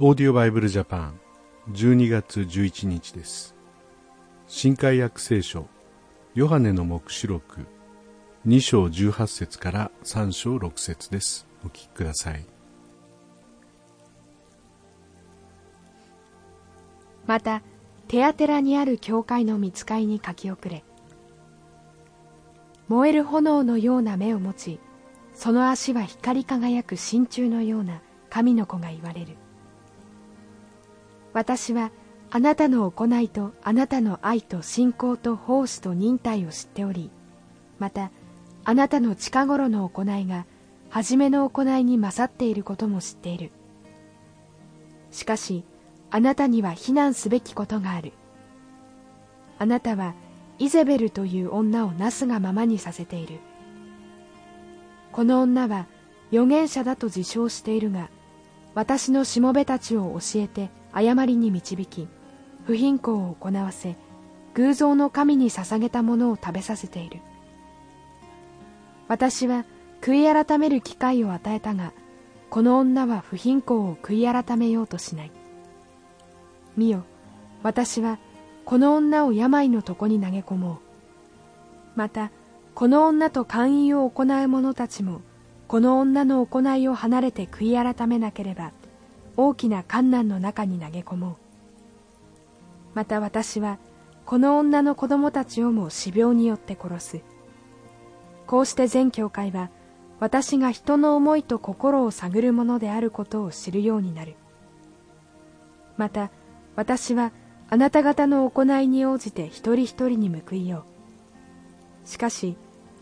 オーディオバイブルジャパン12月11日です。新海約聖書ヨハネの目視録2章18節から3章6節です。お聞きください。またテアテラにある教会の見つかいに書き遅れ燃える炎のような目を持ちその足は光り輝く真鍮のような神の子が言われる。私はあなたの行いとあなたの愛と信仰と奉仕と忍耐を知っておりまたあなたの近頃の行いが初めの行いに勝っていることも知っている。しかしあなたには非難すべきことがある。あなたはイゼベルという女をなすがままにさせている。この女は預言者だと自称しているが私のしもべたちを教えて誤りに導き不貧困を行わせ偶像の神に捧げたものを食べさせている。私は悔い改める機会を与えたがこの女は不貧困を悔い改めようとしない。見よ私はこの女を病の床に投げ込もう。またこの女と勧誘を行う者たちもこの女の行いを離れて悔い改めなければ大きな観難の中に投げ込もう。また私はこの女の子供たちをも死病によって殺す。こうして全教会は私が人の思いと心を探るものであることを知るようになる。また私はあなた方の行いに応じて一人一人に報いよう。しかし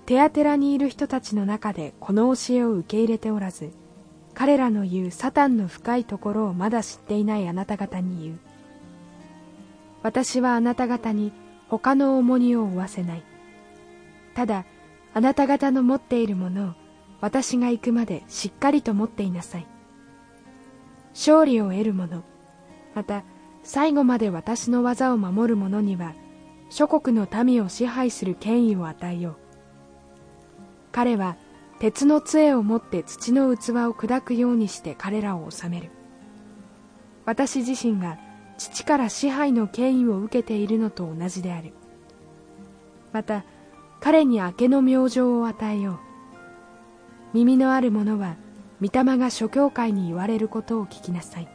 テアテラにいる人たちの中でこの教えを受け入れておらず彼らの言うサタンの深いところをまだ知っていないあなた方に言う。私はあなた方に他の重荷を負わせない。ただあなた方の持っているものを私が行くまでしっかりと持っていなさい。勝利を得る者また最後まで私の技を守る者には諸国の民を支配する権威を与えよう。彼は鉄の杖を持って土の器を砕くようにして彼らを治める。私自身が父から支配の権威を受けているのと同じである。また彼に明けの明星を与えよう。耳のある者は御霊が諸教会に言われることを聞きなさい。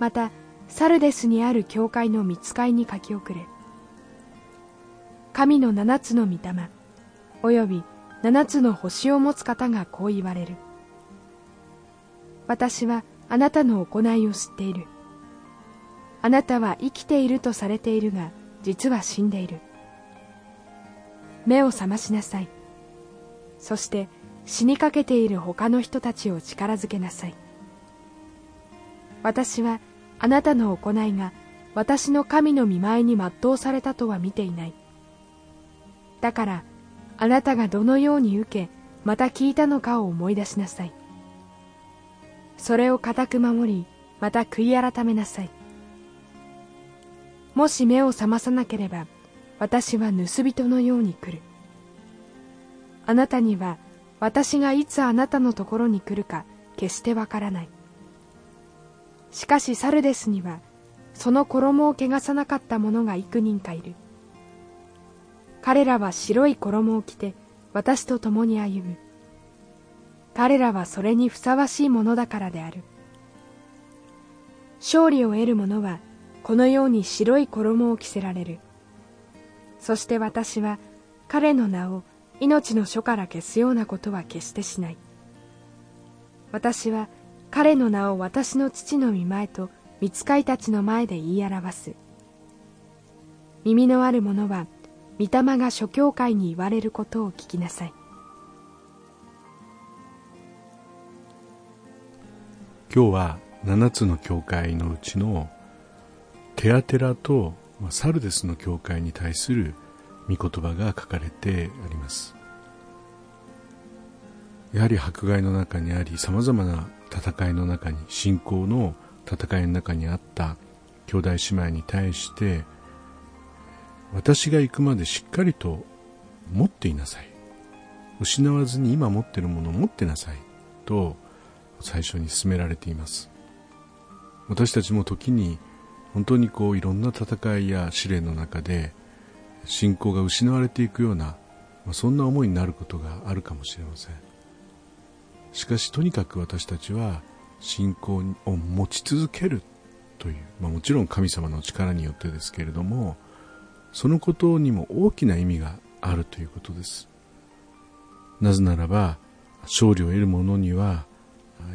またサルデスにある教会の見つかいに書き遅れ。神の七つの御霊および七つの星を持つ方がこう言われる。私はあなたの行いを知っている。あなたは生きているとされているが実は死んでいる。目を覚ましなさい。そして死にかけている他の人たちを力づけなさい。私はあなたの行いが私の神の見前に全うされたとは見ていない。だからあなたがどのように受けまた聞いたのかを思い出しなさい。それを固く守りまた悔い改めなさい。もし目を覚まさなければ私は盗人のように来る。あなたには私がいつあなたのところに来るか決してわからない。しかしサルデスにはその衣を汚さなかった者が幾人かいる。彼らは白い衣を着て私と共に歩む。彼らはそれにふさわしいものだからである。勝利を得る者はこのように白い衣を着せられる。そして私は彼の名を命の書から消すようなことは決してしない。私は彼の名を私の父の御前と御使いたちの前で言い表す。耳のある者は御霊が諸教会に言われることを聞きなさい。今日は7つの教会のうちのテアテラとサルデスの教会に対する御言葉が書かれてあります。やはり迫害の中にありさまざまな戦いの中に信仰の戦いの中にあった兄弟姉妹に対して私が行くまでしっかりと持っていなさい。失わずに今持っているものを持ってなさい。と最初に進められています。私たちも時に本当にこういろんな戦いや試練の中で信仰が失われていくような、まあ、そんな思いになることがあるかもしれません。しかしとにかく私たちは信仰を持ち続けるという、まあ、もちろん神様の力によってですけれどもそのことにも大きな意味があるということです。なぜならば勝利を得る者には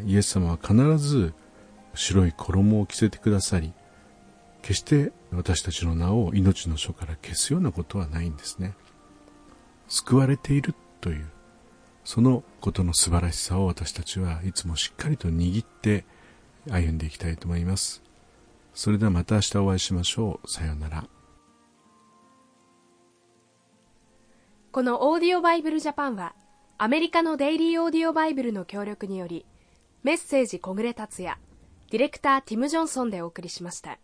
イエス様は必ず白い衣を着せてくださり決して私たちの名を命の書から消すようなことはないんですね。救われているというそのことの素晴らしさを私たちはいつもしっかりと握って歩んでいきたいと思います。それではまた明日お会いしましょう。さようなら。このオーディオバイブルジャパンはアメリカのデイリーオーディオバイブルの協力によりメッセージ小暮達也ディレクターティム・ジョンソンでお送りしました。